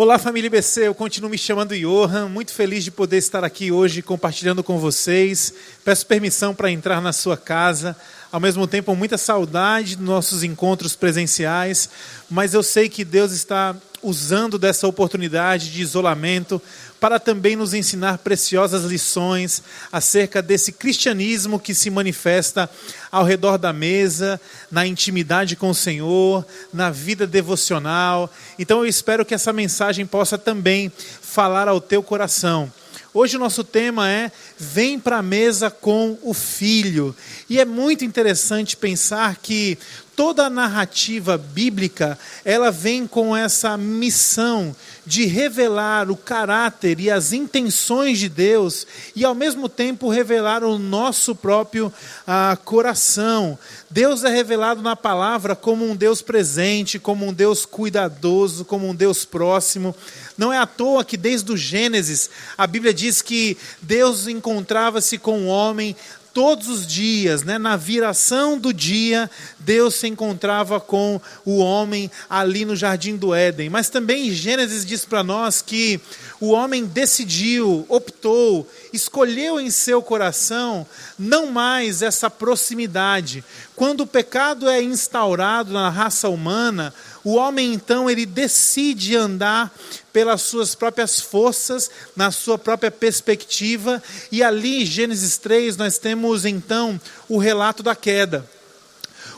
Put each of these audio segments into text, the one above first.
Olá, família IBC, eu continuo me chamando Johan, muito feliz de poder estar aqui hoje compartilhando com vocês. Peço permissão para entrar na sua casa, ao mesmo tempo muita saudade dos nossos encontros presenciais, mas eu sei que Deus está usando dessa oportunidade de isolamento para também nos ensinar preciosas lições acerca desse cristianismo que se manifesta ao redor da mesa, na intimidade com o Senhor, na vida devocional. Então eu espero que essa mensagem possa também falar ao teu coração. Hoje o nosso tema é Vem para a mesa com o filho. E é muito interessante pensar que toda a narrativa bíblica, ela vem com essa missão de revelar o caráter e as intenções de Deus e ao mesmo tempo revelar o nosso próprio ah, coração. Deus é revelado na palavra como um Deus presente, como um Deus cuidadoso, como um Deus próximo. Não é à toa que desde o Gênesis a Bíblia diz que Deus encontrava-se com o homem todos os dias, né, na viração do dia, Deus se encontrava com o homem ali no jardim do Éden. Mas também Gênesis diz para nós que o homem decidiu, optou, escolheu em seu coração não mais essa proximidade. Quando o pecado é instaurado na raça humana, o homem então ele decide andar pelas suas próprias forças, na sua própria perspectiva, e ali em Gênesis 3 nós temos então o relato da queda.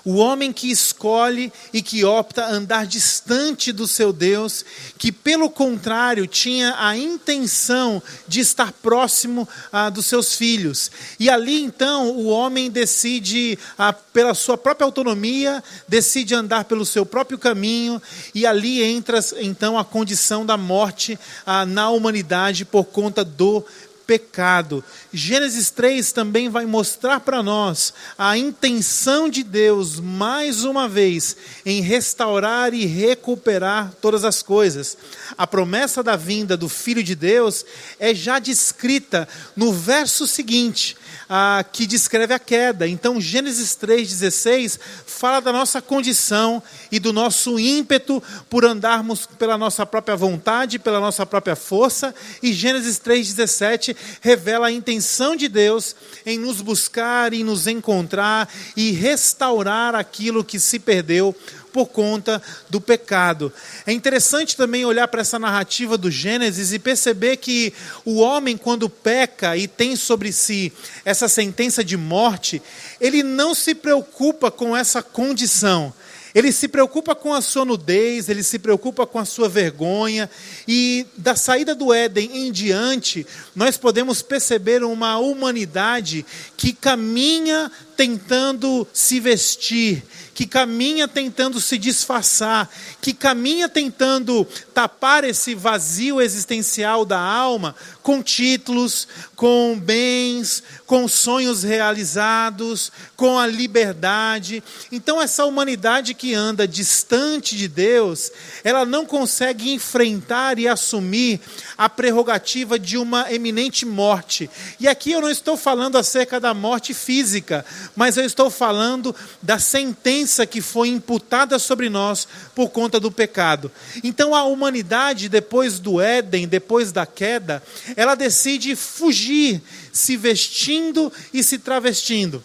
O homem que escolhe e que opta andar distante do seu Deus, que pelo contrário tinha a intenção de estar próximo ah, dos seus filhos. E ali então o homem decide, ah, pela sua própria autonomia, decide andar pelo seu próprio caminho, e ali entra então a condição da morte ah, na humanidade por conta do pecado. Gênesis 3 também vai mostrar para nós a intenção de Deus, mais uma vez, em restaurar e recuperar todas as coisas. A promessa da vinda do Filho de Deus é já descrita no verso seguinte, ah, que descreve a queda. Então, Gênesis 3,16 fala da nossa condição e do nosso ímpeto por andarmos pela nossa própria vontade, pela nossa própria força, e Gênesis 3,17 revela a intenção de Deus em nos buscar e nos encontrar e restaurar aquilo que se perdeu por conta do pecado. É interessante também olhar para essa narrativa do Gênesis e perceber que o homem, quando peca e tem sobre si essa sentença de morte, ele não se preocupa com essa condição. Ele se preocupa com a sua nudez, ele se preocupa com a sua vergonha, e da saída do Éden em diante, nós podemos perceber uma humanidade que caminha tentando se vestir, que caminha tentando se disfarçar, que caminha tentando tapar esse vazio existencial da alma com títulos, com bens, com sonhos realizados, com a liberdade. Então, essa humanidade que anda distante de Deus, ela não consegue enfrentar e assumir a prerrogativa de uma eminente morte. E aqui eu não estou falando acerca da morte física, mas eu estou falando da sentença que foi imputada sobre nós por conta do pecado. Então a humanidade, depois do Éden, depois da queda, ela decide fugir, se vestindo e se travestindo.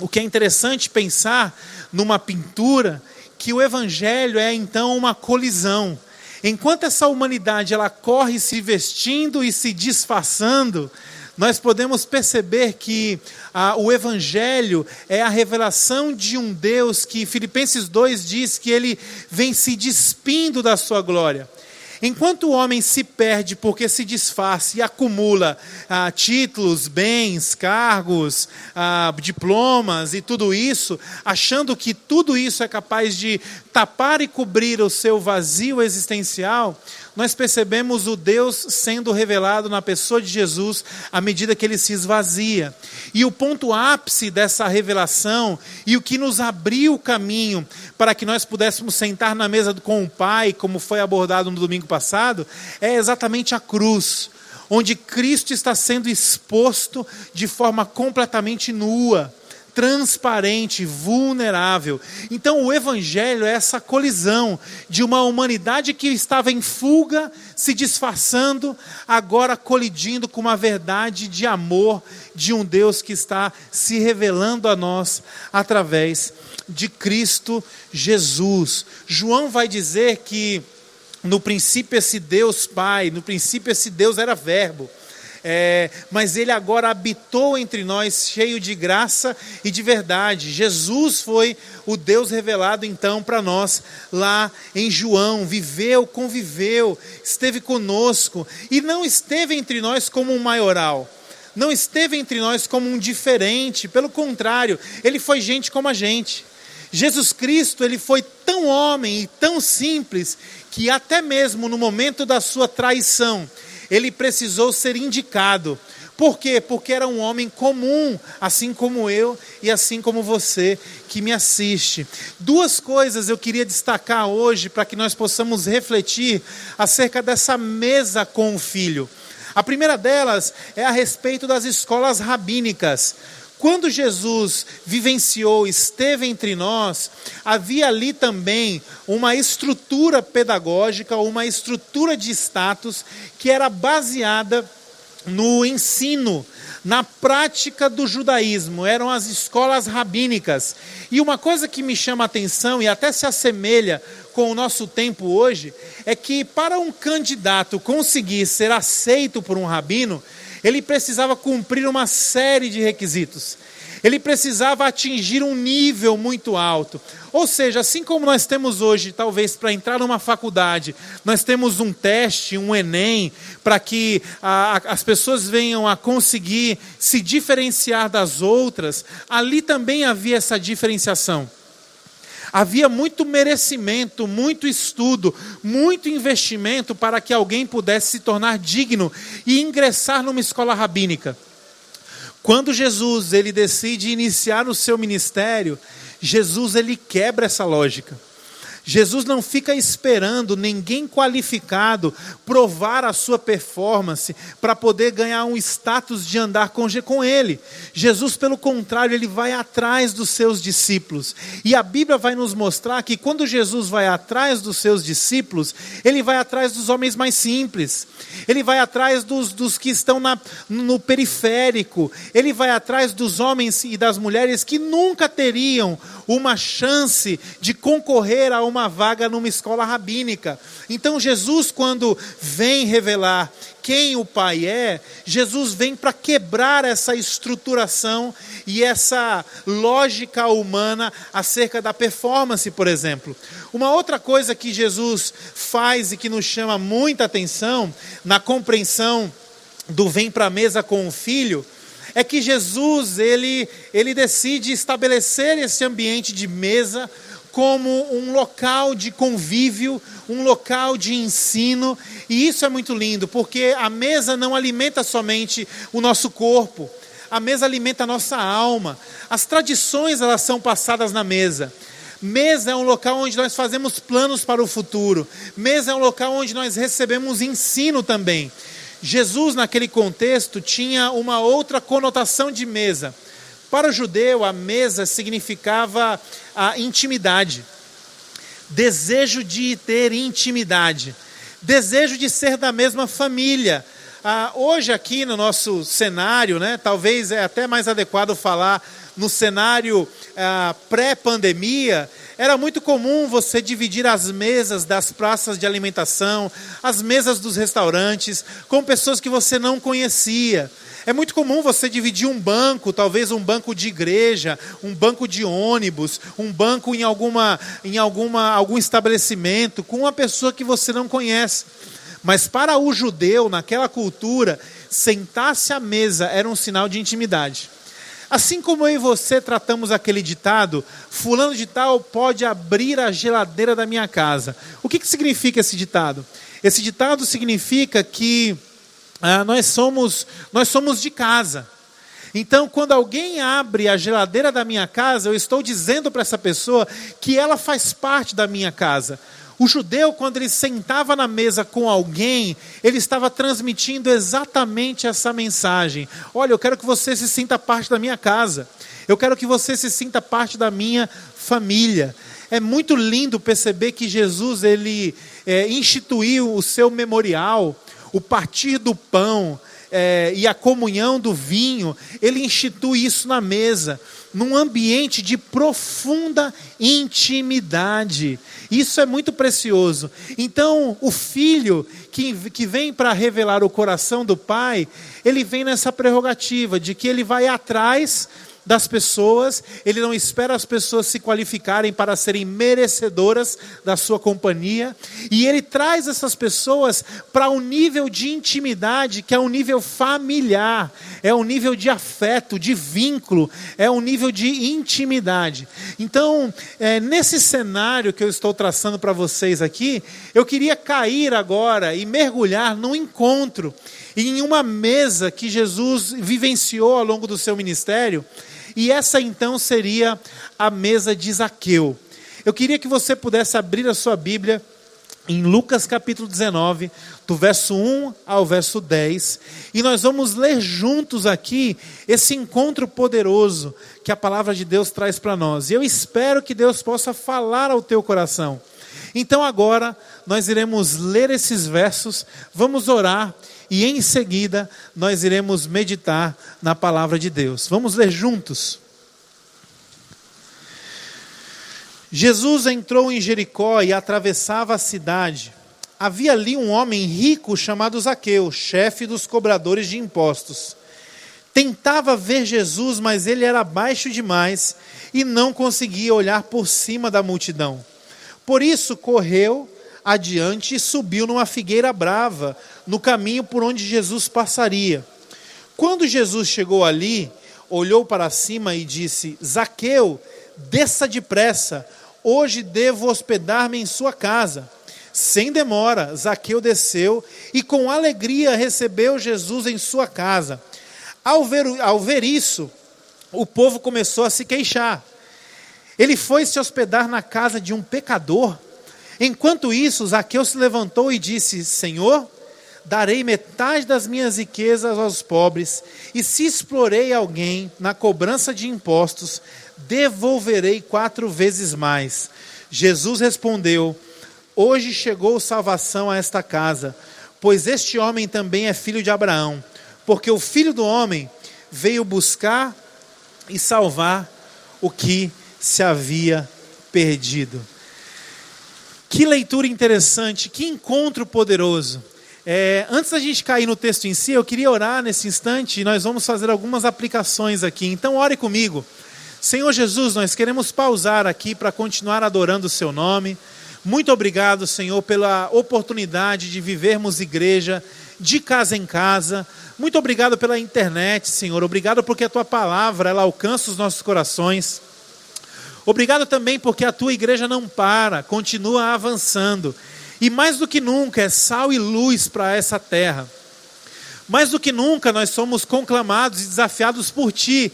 O que é interessante pensar numa pintura que o evangelho é então uma colisão. Enquanto essa humanidade ela corre se vestindo e se disfarçando, nós podemos perceber que o Evangelho é a revelação de um Deus que Filipenses 2 diz que ele vem se despindo da sua glória. Enquanto o homem se perde porque se disfarça e acumula ah, títulos, bens, cargos, ah, diplomas e tudo isso, achando que tudo isso é capaz de tapar e cobrir o seu vazio existencial, nós percebemos o Deus sendo revelado na pessoa de Jesus à medida que ele se esvazia. E o ponto ápice dessa revelação e o que nos abriu o caminho para que nós pudéssemos sentar na mesa com o Pai, como foi abordado no domingo passado, é exatamente a cruz, onde Cristo está sendo exposto de forma completamente nua transparente, vulnerável. Então, o Evangelho é essa colisão de uma humanidade que estava em fuga, se disfarçando, agora colidindo com uma verdade de amor de um Deus que está se revelando a nós através de Cristo Jesus. João vai dizer que no princípio esse Deus Pai, no princípio esse Deus era Verbo. É, mas ele agora habitou entre nós, cheio de graça e de verdade. Jesus foi o Deus revelado então para nós lá em João, viveu, conviveu, esteve conosco e não esteve entre nós como um maioral. Não esteve entre nós como um diferente, pelo contrário, ele foi gente como a gente. Jesus Cristo, ele foi tão homem e tão simples que até mesmo no momento da sua traição, ele precisou ser indicado. Por quê? Porque era um homem comum, assim como eu e assim como você que me assiste. Duas coisas eu queria destacar hoje para que nós possamos refletir acerca dessa mesa com o filho. A primeira delas é a respeito das escolas rabínicas. Quando Jesus vivenciou, esteve entre nós, havia ali também uma estrutura pedagógica, uma estrutura de status que era baseada no ensino, na prática do judaísmo, eram as escolas rabínicas. E uma coisa que me chama a atenção e até se assemelha com o nosso tempo hoje, é que para um candidato conseguir ser aceito por um rabino, ele precisava cumprir uma série de requisitos. Ele precisava atingir um nível muito alto. Ou seja, assim como nós temos hoje, talvez para entrar numa faculdade, nós temos um teste, um Enem, para que a, a, as pessoas venham a conseguir se diferenciar das outras, ali também havia essa diferenciação. Havia muito merecimento, muito estudo, muito investimento para que alguém pudesse se tornar digno e ingressar numa escola rabínica. Quando Jesus ele decide iniciar o seu ministério, Jesus ele quebra essa lógica. Jesus não fica esperando ninguém qualificado provar a sua performance para poder ganhar um status de andar com, ele. Jesus, pelo contrário, ele vai atrás dos seus discípulos. E a Bíblia vai nos mostrar que quando Jesus vai atrás dos seus discípulos, ele vai atrás dos homens mais simples, ele vai atrás dos, dos que estão na, no periférico, ele vai atrás dos homens e das mulheres que nunca teriam uma chance de concorrer a uma vaga numa escola rabínica. Então Jesus, quando vem revelar quem o Pai é, Jesus vem para quebrar essa estruturação e essa lógica humana acerca da performance, por exemplo. Uma outra coisa que Jesus faz e que nos chama muita atenção na compreensão do vem para a mesa com o filho é que Jesus ele, ele decide estabelecer esse ambiente de mesa como um local de convívio, um local de ensino, e isso é muito lindo, porque a mesa não alimenta somente o nosso corpo, a mesa alimenta a nossa alma. As tradições elas são passadas na mesa. Mesa é um local onde nós fazemos planos para o futuro. Mesa é um local onde nós recebemos ensino também. Jesus, naquele contexto, tinha uma outra conotação de mesa. Para o judeu, a mesa significava a intimidade, desejo de ter intimidade, desejo de ser da mesma família. Ah, hoje, aqui no nosso cenário, né, talvez é até mais adequado falar no cenário ah, pré-pandemia, era muito comum você dividir as mesas das praças de alimentação, as mesas dos restaurantes, com pessoas que você não conhecia. É muito comum você dividir um banco, talvez um banco de igreja, um banco de ônibus, um banco em, alguma, em alguma, algum estabelecimento, com uma pessoa que você não conhece. Mas para o judeu, naquela cultura, sentar-se à mesa era um sinal de intimidade. Assim como eu e você tratamos aquele ditado, fulano de tal pode abrir a geladeira da minha casa. O que, que significa esse ditado? Esse ditado significa que ah, nós, somos, nós somos de casa. Então, quando alguém abre a geladeira da minha casa, eu estou dizendo para essa pessoa que ela faz parte da minha casa. O judeu, quando ele sentava na mesa com alguém, ele estava transmitindo exatamente essa mensagem: Olha, eu quero que você se sinta parte da minha casa, eu quero que você se sinta parte da minha família. É muito lindo perceber que Jesus ele é, instituiu o seu memorial, o partir do pão é, e a comunhão do vinho. Ele institui isso na mesa num ambiente de profunda intimidade. Isso é muito precioso. Então, o filho que, que vem para revelar o coração do pai, ele vem nessa prerrogativa de que ele vai atrás das pessoas, ele não espera as pessoas se qualificarem para serem merecedoras da sua companhia, e ele traz essas pessoas para um nível de intimidade que é um nível familiar, é um nível de afeto, de vínculo, é um nível de intimidade. Então, é, nesse cenário que eu estou traçando para vocês aqui, eu queria cair agora e mergulhar num encontro em uma mesa que Jesus vivenciou ao longo do seu ministério, e essa então seria a mesa de Zaqueu. Eu queria que você pudesse abrir a sua Bíblia em Lucas capítulo 19, do verso 1 ao verso 10, e nós vamos ler juntos aqui esse encontro poderoso que a palavra de Deus traz para nós. E eu espero que Deus possa falar ao teu coração. Então agora nós iremos ler esses versos, vamos orar e em seguida nós iremos meditar na palavra de Deus. Vamos ler juntos. Jesus entrou em Jericó e atravessava a cidade. Havia ali um homem rico chamado Zaqueu, chefe dos cobradores de impostos. Tentava ver Jesus, mas ele era baixo demais e não conseguia olhar por cima da multidão. Por isso correu adiante e subiu numa figueira brava, no caminho por onde Jesus passaria. Quando Jesus chegou ali, olhou para cima e disse: Zaqueu, desça depressa, hoje devo hospedar-me em sua casa. Sem demora, Zaqueu desceu e com alegria recebeu Jesus em sua casa. Ao ver, ao ver isso, o povo começou a se queixar. Ele foi se hospedar na casa de um pecador. Enquanto isso, Zaqueu se levantou e disse: Senhor, darei metade das minhas riquezas aos pobres, e se explorei alguém na cobrança de impostos, devolverei quatro vezes mais. Jesus respondeu: Hoje chegou salvação a esta casa, pois este homem também é filho de Abraão, porque o filho do homem veio buscar e salvar o que se havia perdido. Que leitura interessante, que encontro poderoso. É, antes da gente cair no texto em si, eu queria orar nesse instante e nós vamos fazer algumas aplicações aqui. Então, ore comigo. Senhor Jesus, nós queremos pausar aqui para continuar adorando o Seu nome. Muito obrigado, Senhor, pela oportunidade de vivermos igreja de casa em casa. Muito obrigado pela internet, Senhor. Obrigado porque a Tua palavra ela alcança os nossos corações. Obrigado também porque a tua igreja não para, continua avançando. E mais do que nunca é sal e luz para essa terra. Mais do que nunca nós somos conclamados e desafiados por ti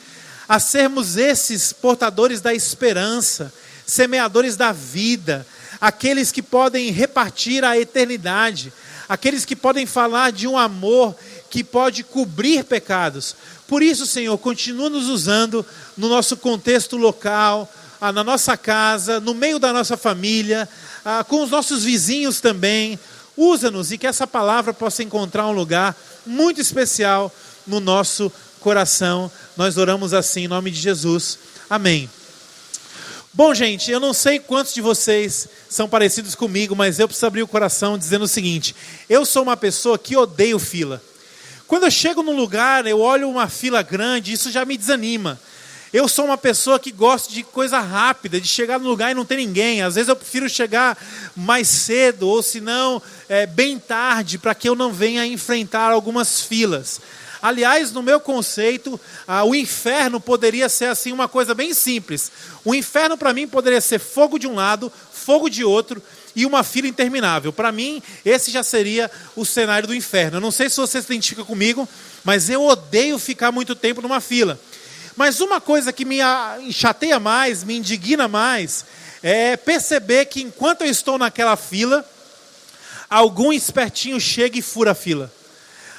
a sermos esses portadores da esperança, semeadores da vida, aqueles que podem repartir a eternidade, aqueles que podem falar de um amor que pode cobrir pecados. Por isso, Senhor, continua nos usando no nosso contexto local, ah, na nossa casa, no meio da nossa família, ah, com os nossos vizinhos também. Usa-nos e que essa palavra possa encontrar um lugar muito especial no nosso coração. Nós oramos assim em nome de Jesus. Amém. Bom, gente, eu não sei quantos de vocês são parecidos comigo, mas eu preciso abrir o coração dizendo o seguinte: eu sou uma pessoa que odeio fila. Quando eu chego num lugar, eu olho uma fila grande, isso já me desanima. Eu sou uma pessoa que gosta de coisa rápida, de chegar no lugar e não ter ninguém. Às vezes eu prefiro chegar mais cedo, ou se não, é, bem tarde, para que eu não venha enfrentar algumas filas. Aliás, no meu conceito, ah, o inferno poderia ser assim uma coisa bem simples. O inferno para mim poderia ser fogo de um lado, fogo de outro e uma fila interminável. Para mim, esse já seria o cenário do inferno. Eu não sei se você se identifica comigo, mas eu odeio ficar muito tempo numa fila. Mas uma coisa que me chateia mais, me indigna mais, é perceber que enquanto eu estou naquela fila, algum espertinho chega e fura a fila.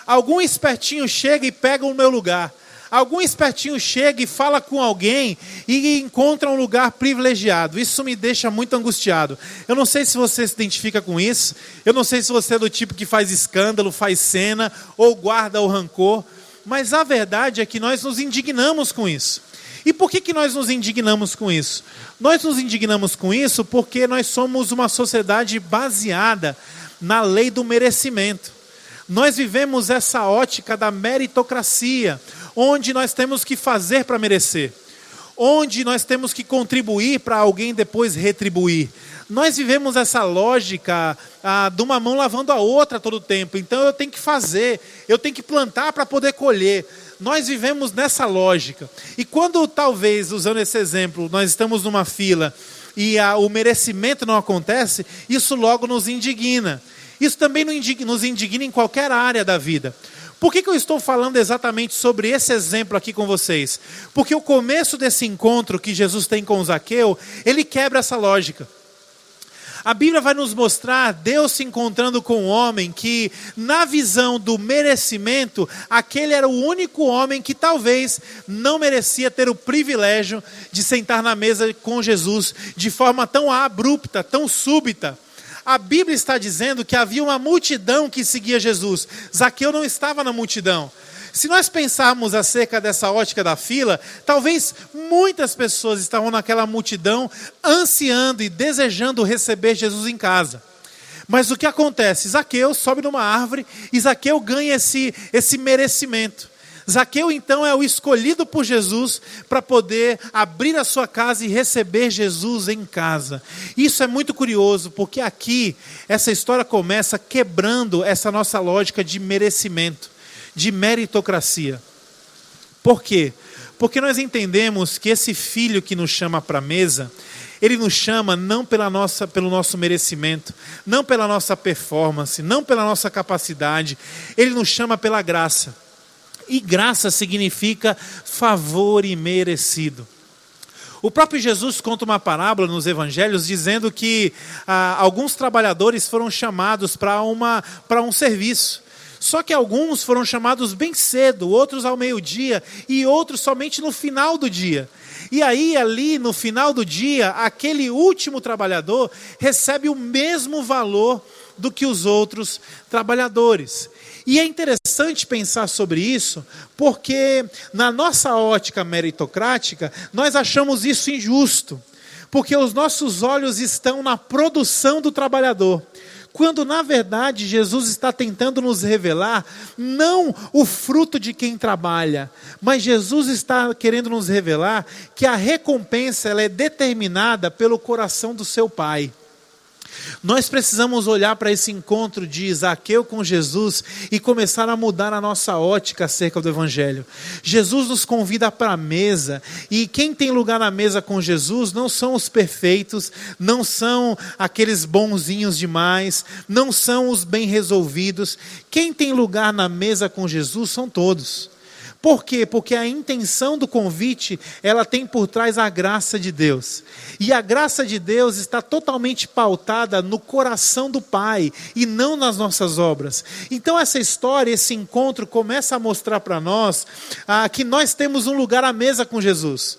Algum espertinho chega e pega o meu lugar. Algum espertinho chega e fala com alguém e encontra um lugar privilegiado. Isso me deixa muito angustiado. Eu não sei se você se identifica com isso. Eu não sei se você é do tipo que faz escândalo, faz cena ou guarda o rancor. Mas a verdade é que nós nos indignamos com isso. E por que, que nós nos indignamos com isso? Nós nos indignamos com isso porque nós somos uma sociedade baseada na lei do merecimento. Nós vivemos essa ótica da meritocracia, onde nós temos que fazer para merecer, onde nós temos que contribuir para alguém depois retribuir. Nós vivemos essa lógica ah, de uma mão lavando a outra todo o tempo. Então eu tenho que fazer, eu tenho que plantar para poder colher. Nós vivemos nessa lógica. E quando talvez, usando esse exemplo, nós estamos numa fila e a, o merecimento não acontece, isso logo nos indigna. Isso também nos indigna em qualquer área da vida. Por que, que eu estou falando exatamente sobre esse exemplo aqui com vocês? Porque o começo desse encontro que Jesus tem com Zaqueu, ele quebra essa lógica. A Bíblia vai nos mostrar Deus se encontrando com um homem que, na visão do merecimento, aquele era o único homem que talvez não merecia ter o privilégio de sentar na mesa com Jesus de forma tão abrupta, tão súbita. A Bíblia está dizendo que havia uma multidão que seguia Jesus. Zaqueu não estava na multidão. Se nós pensarmos acerca dessa ótica da fila, talvez muitas pessoas estavam naquela multidão ansiando e desejando receber Jesus em casa. Mas o que acontece? Zaqueu sobe numa árvore e Zaqueu ganha esse, esse merecimento. Zaqueu então é o escolhido por Jesus para poder abrir a sua casa e receber Jesus em casa. Isso é muito curioso, porque aqui essa história começa quebrando essa nossa lógica de merecimento, de meritocracia. Por quê? Porque nós entendemos que esse filho que nos chama para a mesa, ele nos chama não pela nossa, pelo nosso merecimento, não pela nossa performance, não pela nossa capacidade, ele nos chama pela graça. E graça significa favor imerecido. O próprio Jesus conta uma parábola nos evangelhos dizendo que ah, alguns trabalhadores foram chamados para um serviço. Só que alguns foram chamados bem cedo, outros ao meio-dia e outros somente no final do dia. E aí, ali no final do dia, aquele último trabalhador recebe o mesmo valor do que os outros trabalhadores. E é interessante pensar sobre isso, porque na nossa ótica meritocrática, nós achamos isso injusto, porque os nossos olhos estão na produção do trabalhador quando na verdade Jesus está tentando nos revelar não o fruto de quem trabalha, mas Jesus está querendo nos revelar que a recompensa ela é determinada pelo coração do seu Pai. Nós precisamos olhar para esse encontro de Zaqueu com Jesus e começar a mudar a nossa ótica acerca do Evangelho. Jesus nos convida para a mesa e quem tem lugar na mesa com Jesus não são os perfeitos, não são aqueles bonzinhos demais, não são os bem resolvidos. Quem tem lugar na mesa com Jesus são todos. Por quê? Porque a intenção do convite, ela tem por trás a graça de Deus. E a graça de Deus está totalmente pautada no coração do Pai e não nas nossas obras. Então essa história, esse encontro começa a mostrar para nós ah, que nós temos um lugar à mesa com Jesus.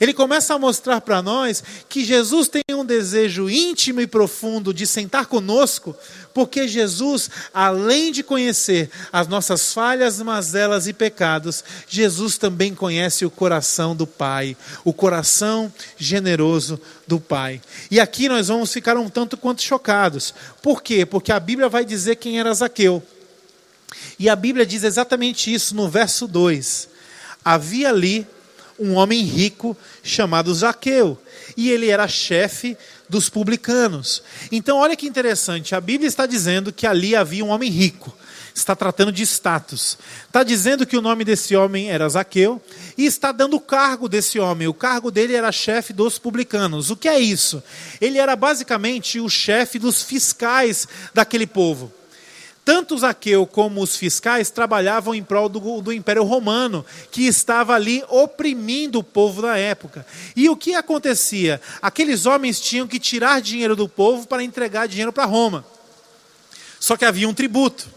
Ele começa a mostrar para nós que Jesus tem um desejo íntimo e profundo de sentar conosco, porque Jesus, além de conhecer as nossas falhas, mazelas e pecados, Jesus também conhece o coração do Pai, o coração generoso do Pai. E aqui nós vamos ficar um tanto quanto chocados. Por quê? Porque a Bíblia vai dizer quem era Zaqueu. E a Bíblia diz exatamente isso no verso 2. Havia ali um homem rico chamado Zaqueu, e ele era chefe dos publicanos. Então, olha que interessante, a Bíblia está dizendo que ali havia um homem rico, está tratando de status. Está dizendo que o nome desse homem era Zaqueu e está dando o cargo desse homem. O cargo dele era chefe dos publicanos. O que é isso? Ele era basicamente o chefe dos fiscais daquele povo. Tanto Zaqueu como os fiscais trabalhavam em prol do, do Império Romano, que estava ali oprimindo o povo da época. E o que acontecia? Aqueles homens tinham que tirar dinheiro do povo para entregar dinheiro para Roma. Só que havia um tributo.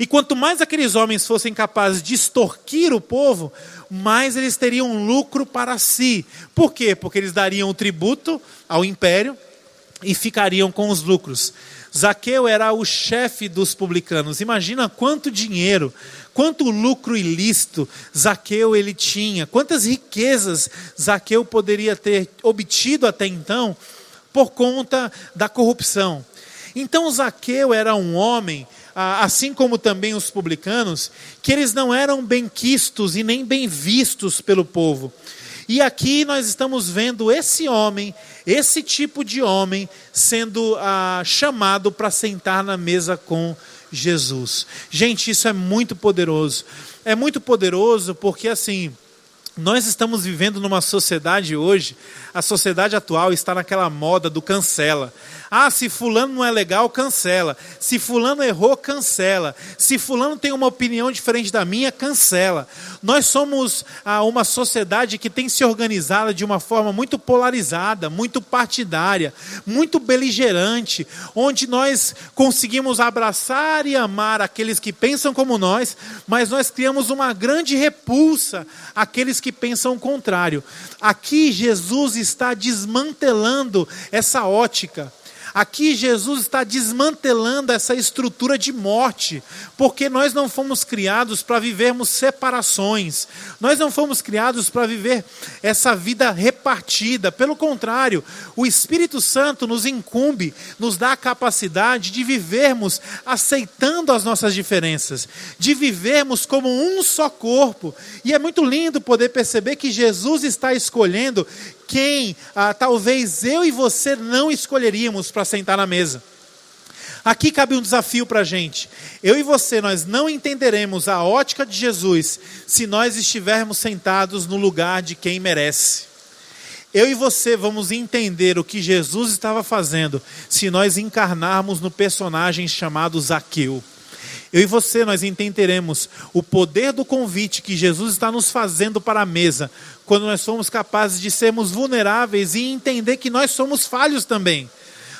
E quanto mais aqueles homens fossem capazes de extorquir o povo, mais eles teriam lucro para si. Por quê? Porque eles dariam o tributo ao império e ficariam com os lucros. Zaqueu era o chefe dos publicanos. Imagina quanto dinheiro, quanto lucro ilícito Zaqueu ele tinha, quantas riquezas Zaqueu poderia ter obtido até então por conta da corrupção. Então Zaqueu era um homem, assim como também os publicanos, que eles não eram bem quistos e nem bem vistos pelo povo. E aqui nós estamos vendo esse homem, esse tipo de homem, sendo ah, chamado para sentar na mesa com Jesus. Gente, isso é muito poderoso. É muito poderoso porque, assim, nós estamos vivendo numa sociedade hoje, a sociedade atual está naquela moda do cancela. Ah, se fulano não é legal, cancela. Se fulano errou, cancela. Se fulano tem uma opinião diferente da minha, cancela. Nós somos ah, uma sociedade que tem se organizado de uma forma muito polarizada, muito partidária, muito beligerante, onde nós conseguimos abraçar e amar aqueles que pensam como nós, mas nós criamos uma grande repulsa àqueles que pensam o contrário. Aqui Jesus está desmantelando essa ótica. Aqui Jesus está desmantelando essa estrutura de morte, porque nós não fomos criados para vivermos separações, nós não fomos criados para viver essa vida repartida, pelo contrário, o Espírito Santo nos incumbe, nos dá a capacidade de vivermos aceitando as nossas diferenças, de vivermos como um só corpo, e é muito lindo poder perceber que Jesus está escolhendo quem ah, talvez eu e você não escolheríamos para sentar na mesa. Aqui cabe um desafio para a gente. Eu e você, nós não entenderemos a ótica de Jesus se nós estivermos sentados no lugar de quem merece. Eu e você vamos entender o que Jesus estava fazendo se nós encarnarmos no personagem chamado Zaqueu. Eu e você, nós entenderemos o poder do convite que Jesus está nos fazendo para a mesa, quando nós somos capazes de sermos vulneráveis e entender que nós somos falhos também.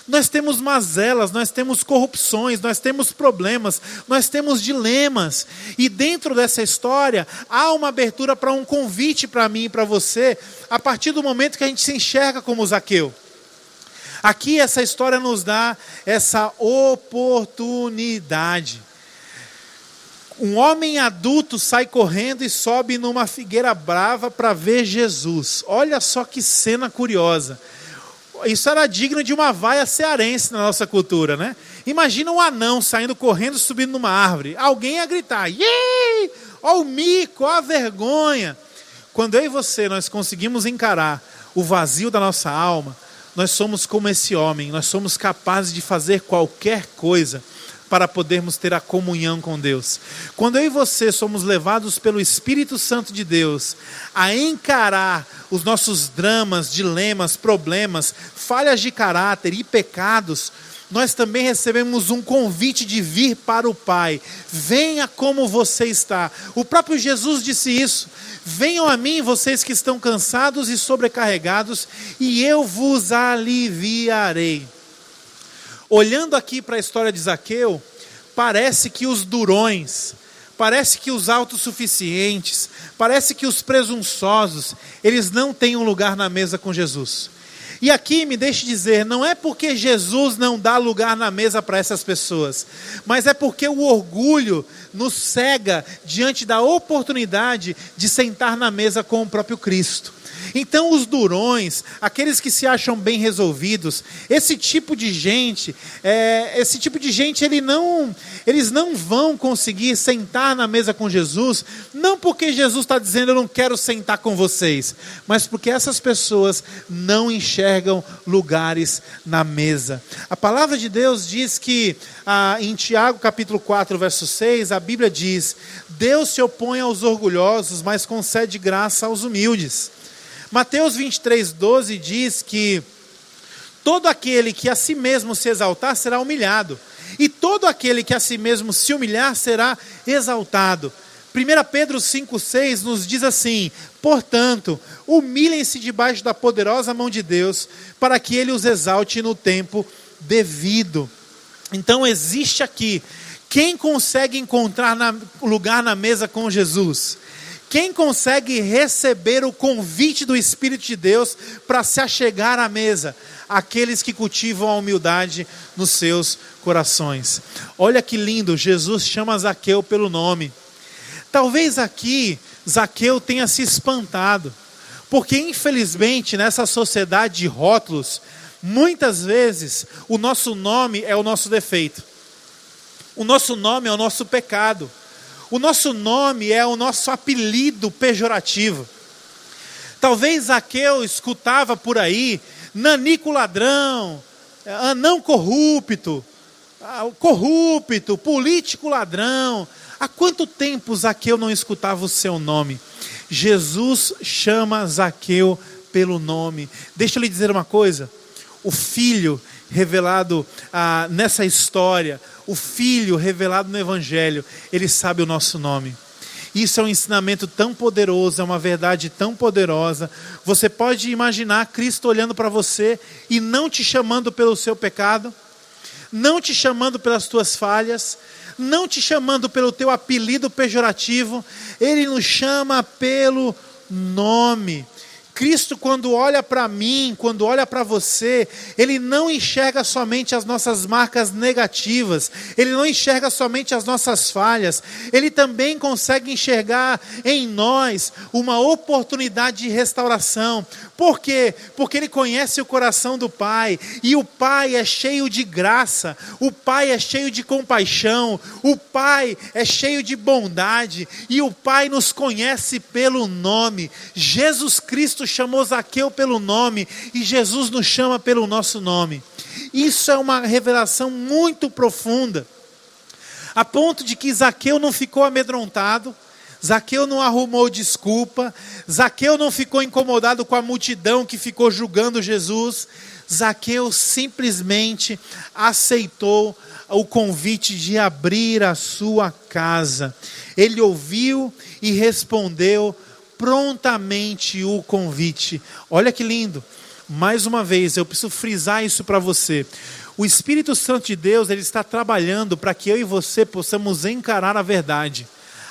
Nós temos mazelas, nós temos corrupções, nós temos problemas, nós temos dilemas. E dentro dessa história há uma abertura para um convite para mim e para você, a partir do momento que a gente se enxerga como Zaqueu. Aqui essa história nos dá essa oportunidade. Um homem adulto sai correndo e sobe numa figueira brava para ver Jesus. Olha só que cena curiosa. Isso era digno de uma vaia cearense na nossa cultura, né? Imagina um anão saindo correndo, subindo numa árvore. Alguém ia gritar: Yee! Ó o mico, ó a vergonha. Quando eu e você nós conseguimos encarar o vazio da nossa alma, nós somos como esse homem, nós somos capazes de fazer qualquer coisa para podermos ter a comunhão com Deus. Quando eu e você somos levados pelo Espírito Santo de Deus a encarar os nossos dramas, dilemas, problemas, falhas de caráter e pecados, nós também recebemos um convite de vir para o Pai. Venha como você está. O próprio Jesus disse isso. Venham a mim, vocês que estão cansados e sobrecarregados, e eu vos aliviarei. Olhando aqui para a história de Zaqueu, parece que os durões, parece que os autossuficientes, parece que os presunçosos, eles não têm um lugar na mesa com Jesus. E aqui me deixe dizer, não é porque Jesus não dá lugar na mesa para essas pessoas, mas é porque o orgulho nos cega diante da oportunidade de sentar na mesa com o próprio Cristo. Então, os durões, aqueles que se acham bem resolvidos, esse tipo de gente, é, esse tipo de gente, ele não, eles não vão conseguir sentar na mesa com Jesus, não porque Jesus está dizendo eu não quero sentar com vocês, mas porque essas pessoas não enxergam lugares na mesa. A palavra de Deus diz que ah, em Tiago capítulo 4, verso 6, a Bíblia diz: Deus se opõe aos orgulhosos, mas concede graça aos humildes. Mateus 23, 12 diz que todo aquele que a si mesmo se exaltar será humilhado, e todo aquele que a si mesmo se humilhar será exaltado. 1 Pedro 5,6 nos diz assim: Portanto, humilhem-se debaixo da poderosa mão de Deus, para que ele os exalte no tempo devido. Então, existe aqui quem consegue encontrar na, lugar na mesa com Jesus? Quem consegue receber o convite do Espírito de Deus para se achegar à mesa? Aqueles que cultivam a humildade nos seus corações. Olha que lindo, Jesus chama Zaqueu pelo nome. Talvez aqui Zaqueu tenha se espantado, porque infelizmente nessa sociedade de rótulos, muitas vezes o nosso nome é o nosso defeito, o nosso nome é o nosso pecado, o nosso nome é o nosso apelido pejorativo. Talvez Zaqueu escutava por aí, nanico ladrão, anão corrupto, corrupto, político ladrão, Há quanto tempo Zaqueu não escutava o seu nome? Jesus chama Zaqueu pelo nome. Deixa eu lhe dizer uma coisa: o filho revelado ah, nessa história, o filho revelado no Evangelho, ele sabe o nosso nome. Isso é um ensinamento tão poderoso, é uma verdade tão poderosa. Você pode imaginar Cristo olhando para você e não te chamando pelo seu pecado, não te chamando pelas tuas falhas, não te chamando pelo teu apelido pejorativo, ele nos chama pelo nome. Cristo, quando olha para mim, quando olha para você, Ele não enxerga somente as nossas marcas negativas, Ele não enxerga somente as nossas falhas, Ele também consegue enxergar em nós uma oportunidade de restauração. Por quê? Porque Ele conhece o coração do Pai, e o Pai é cheio de graça, o Pai é cheio de compaixão, o Pai é cheio de bondade, e o Pai nos conhece pelo nome. Jesus Cristo chamou Zaqueu pelo nome e Jesus nos chama pelo nosso nome. Isso é uma revelação muito profunda, a ponto de que Zaqueu não ficou amedrontado, Zaqueu não arrumou desculpa, Zaqueu não ficou incomodado com a multidão que ficou julgando Jesus. Zaqueu simplesmente aceitou o convite de abrir a sua casa. Ele ouviu e respondeu prontamente o convite. Olha que lindo. Mais uma vez, eu preciso frisar isso para você. O Espírito Santo de Deus, ele está trabalhando para que eu e você possamos encarar a verdade.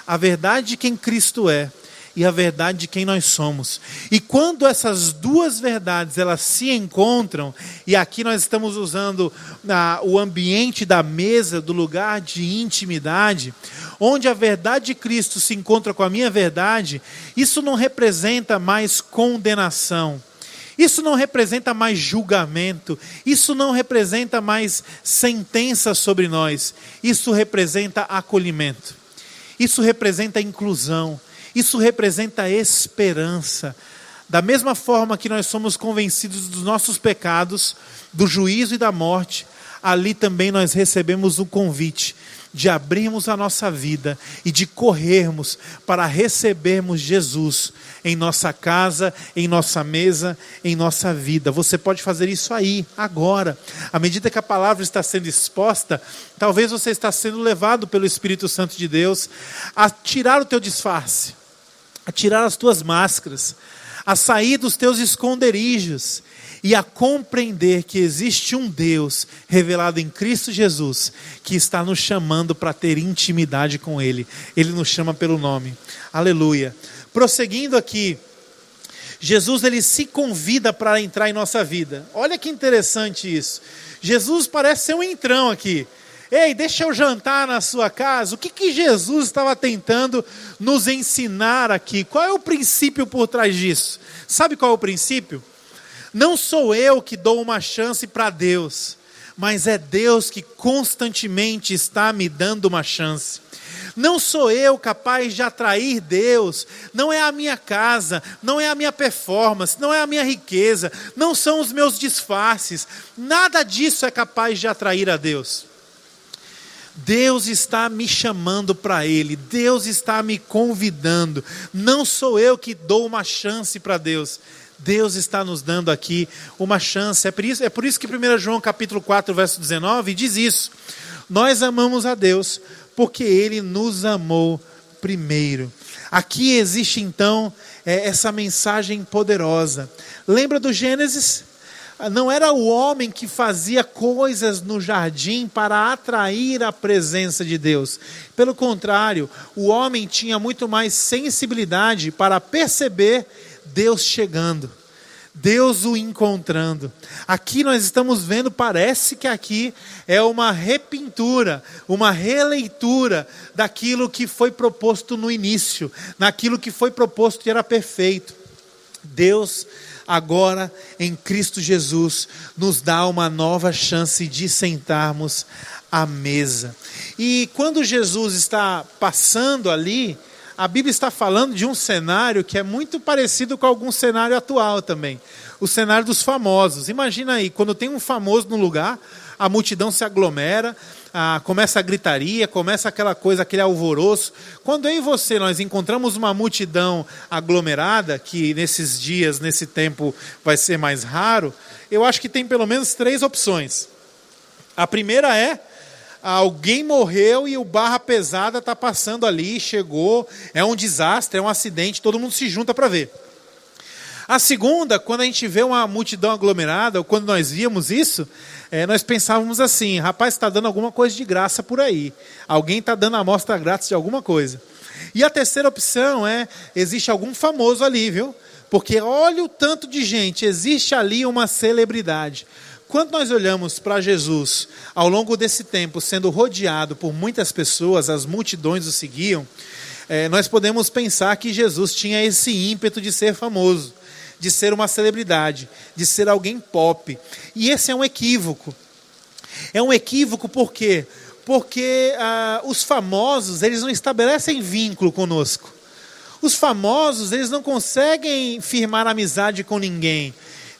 A verdade de quem Cristo é e a verdade de quem nós somos. E quando essas duas verdades elas se encontram, e aqui nós estamos usando ah, o ambiente da mesa, do lugar de intimidade, onde a verdade de Cristo se encontra com a minha verdade, isso não representa mais condenação. Isso não representa mais julgamento, isso não representa mais sentença sobre nós, isso representa acolhimento, isso representa inclusão, isso representa esperança. Da mesma forma que nós somos convencidos dos nossos pecados, do juízo e da morte, ali também nós recebemos o convite de abrirmos a nossa vida e de corrermos para recebermos Jesus em nossa casa, em nossa mesa, em nossa vida. Você pode fazer isso aí, agora. À medida que a palavra está sendo exposta, talvez você está sendo levado pelo Espírito Santo de Deus a tirar o teu disfarce a tirar as tuas máscaras, a sair dos teus esconderijos e a compreender que existe um Deus revelado em Cristo Jesus que está nos chamando para ter intimidade com Ele. Ele nos chama pelo nome. Aleluia. Prosseguindo aqui, Jesus ele se convida para entrar em nossa vida. Olha que interessante isso. Jesus parece ser um entrão aqui. Ei, deixa eu jantar na sua casa. O que, que Jesus estava tentando nos ensinar aqui? Qual é o princípio por trás disso? Sabe qual é o princípio? Não sou eu que dou uma chance para Deus, mas é Deus que constantemente está me dando uma chance. Não sou eu capaz de atrair Deus, não é a minha casa, não é a minha performance, não é a minha riqueza, não são os meus disfarces, nada disso é capaz de atrair a Deus. Deus está me chamando para Ele, Deus está me convidando. Não sou eu que dou uma chance para Deus. Deus está nos dando aqui uma chance. É por isso, é por isso que 1 João capítulo 4, verso 19 diz isso. Nós amamos a Deus porque Ele nos amou primeiro. Aqui existe então é, essa mensagem poderosa. Lembra do Gênesis? Não era o homem que fazia coisas no jardim para atrair a presença de Deus. Pelo contrário, o homem tinha muito mais sensibilidade para perceber Deus chegando. Deus o encontrando. Aqui nós estamos vendo, parece que aqui é uma repintura, uma releitura daquilo que foi proposto no início, naquilo que foi proposto que era perfeito. Deus agora em Cristo Jesus nos dá uma nova chance de sentarmos à mesa. E quando Jesus está passando ali, a Bíblia está falando de um cenário que é muito parecido com algum cenário atual também. O cenário dos famosos. Imagina aí, quando tem um famoso no lugar, a multidão se aglomera, começa a gritaria, começa aquela coisa, aquele alvoroço. Quando eu e você nós encontramos uma multidão aglomerada, que nesses dias, nesse tempo vai ser mais raro, eu acho que tem pelo menos três opções. A primeira é alguém morreu e o barra pesada está passando ali, chegou, é um desastre, é um acidente, todo mundo se junta para ver. A segunda, quando a gente vê uma multidão aglomerada, ou quando nós víamos isso, é, nós pensávamos assim: rapaz, está dando alguma coisa de graça por aí. Alguém está dando amostra grátis de alguma coisa. E a terceira opção é: existe algum famoso ali, viu? Porque olha o tanto de gente, existe ali uma celebridade. Quando nós olhamos para Jesus ao longo desse tempo, sendo rodeado por muitas pessoas, as multidões o seguiam, é, nós podemos pensar que Jesus tinha esse ímpeto de ser famoso, de ser uma celebridade, de ser alguém pop. E esse é um equívoco. É um equívoco por quê? Porque ah, os famosos, eles não estabelecem vínculo conosco. Os famosos, eles não conseguem firmar amizade com ninguém.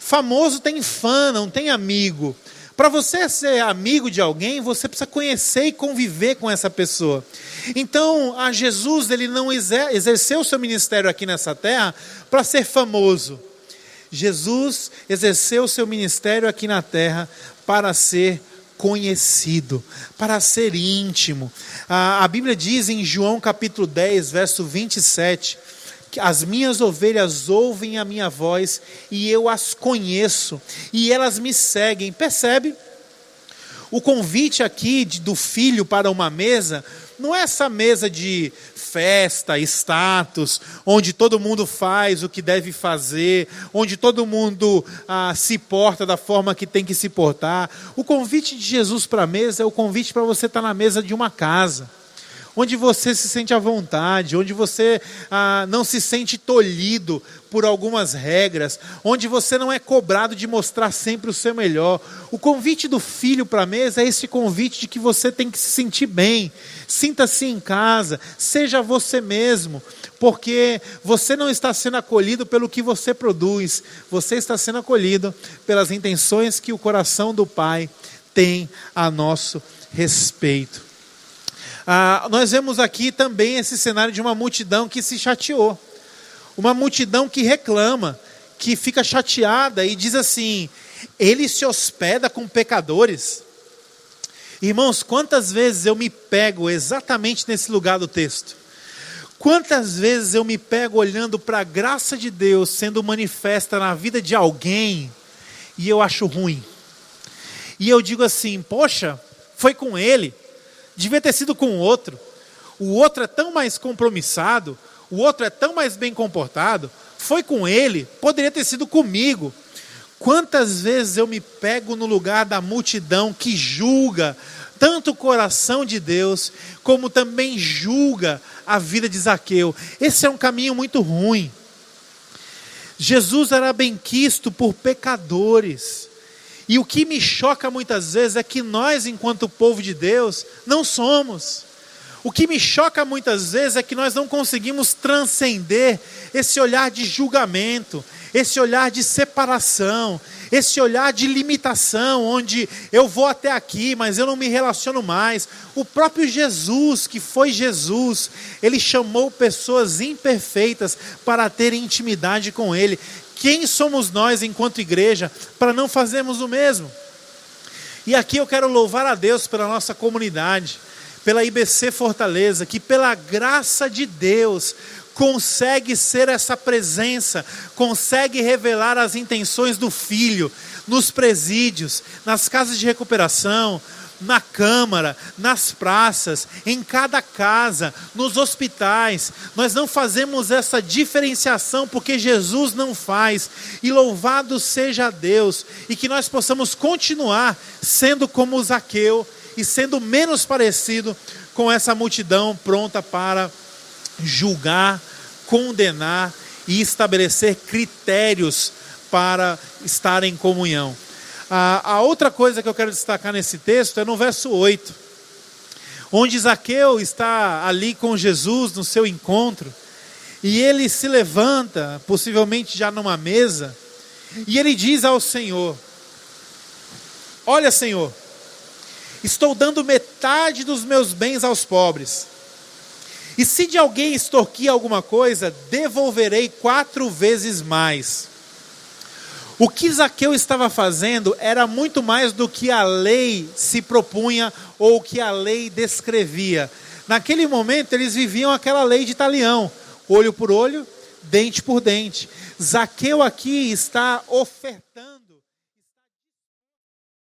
Famoso tem fã, não tem amigo. Para você ser amigo de alguém, você precisa conhecer e conviver com essa pessoa. Então, a Jesus, ele não exerceu o seu ministério aqui nessa terra para ser famoso. Jesus exerceu o seu ministério aqui na terra para ser conhecido, para ser íntimo. A, a Bíblia diz em João capítulo 10, verso 27, as minhas ovelhas ouvem a minha voz e eu as conheço e elas me seguem. Percebe? O convite aqui de, do filho para uma mesa não é essa mesa de festa, status, onde todo mundo faz o que deve fazer, onde todo mundo ah, se porta da forma que tem que se portar. O convite de Jesus para a mesa é o convite para você estar na mesa de uma casa onde você se sente à vontade, onde você ah, não se sente tolhido por algumas regras, onde você não é cobrado de mostrar sempre o seu melhor. O convite do filho para a mesa é esse convite de que você tem que se sentir bem, sinta-se em casa, seja você mesmo, porque você não está sendo acolhido pelo que você produz, você está sendo acolhido pelas intenções que o coração do Pai tem a nosso respeito. Ah, nós vemos aqui também esse cenário de uma multidão que se chateou. Uma multidão que reclama, que fica chateada e diz assim: ele se hospeda com pecadores. Irmãos, quantas vezes eu me pego exatamente nesse lugar do texto? Quantas vezes eu me pego olhando para a graça de Deus sendo manifesta na vida de alguém e eu acho ruim? E eu digo assim: poxa, foi com ele, devia ter sido com o outro. O outro é tão mais compromissado, o outro é tão mais bem comportado. Foi com ele, poderia ter sido comigo. Quantas vezes eu me pego no lugar da multidão que julga tanto o coração de Deus, como também julga a vida de Zaqueu. Esse é um caminho muito ruim. Jesus era benquisto por pecadores. E o que me choca muitas vezes é que nós, enquanto povo de Deus, não somos. O que me choca muitas vezes é que nós não conseguimos transcender esse olhar de julgamento, esse olhar de separação, esse olhar de limitação, onde eu vou até aqui, mas eu não me relaciono mais. O próprio Jesus, que foi Jesus, ele chamou pessoas imperfeitas para ter intimidade com ele. Quem somos nós, enquanto igreja, para não fazermos o mesmo? E aqui eu quero louvar a Deus pela nossa comunidade, pela IBC Fortaleza, que pela graça de Deus consegue ser essa presença, consegue revelar as intenções do Filho nos presídios, nas casas de recuperação, na Câmara, nas praças, em cada casa, nos hospitais. Nós não fazemos essa diferenciação porque Jesus não faz. E louvado seja Deus, e que nós possamos continuar sendo como Zaqueu e sendo menos parecido com essa multidão pronta para julgar, condenar e estabelecer critérios para estar em comunhão. A, a outra coisa que eu quero destacar nesse texto é no verso 8, onde Zaqueu está ali com Jesus no seu encontro, e ele se levanta, possivelmente já numa mesa, e ele diz ao Senhor: Olha, Senhor, estou dando metade dos meus bens aos pobres. E se de alguém extorquir alguma coisa, devolverei quatro vezes mais. O que Zaqueu estava fazendo era muito mais do que a lei se propunha ou que a lei descrevia. Naquele momento eles viviam aquela lei de talião, olho por olho, dente por dente. Zaqueu aqui está ofertando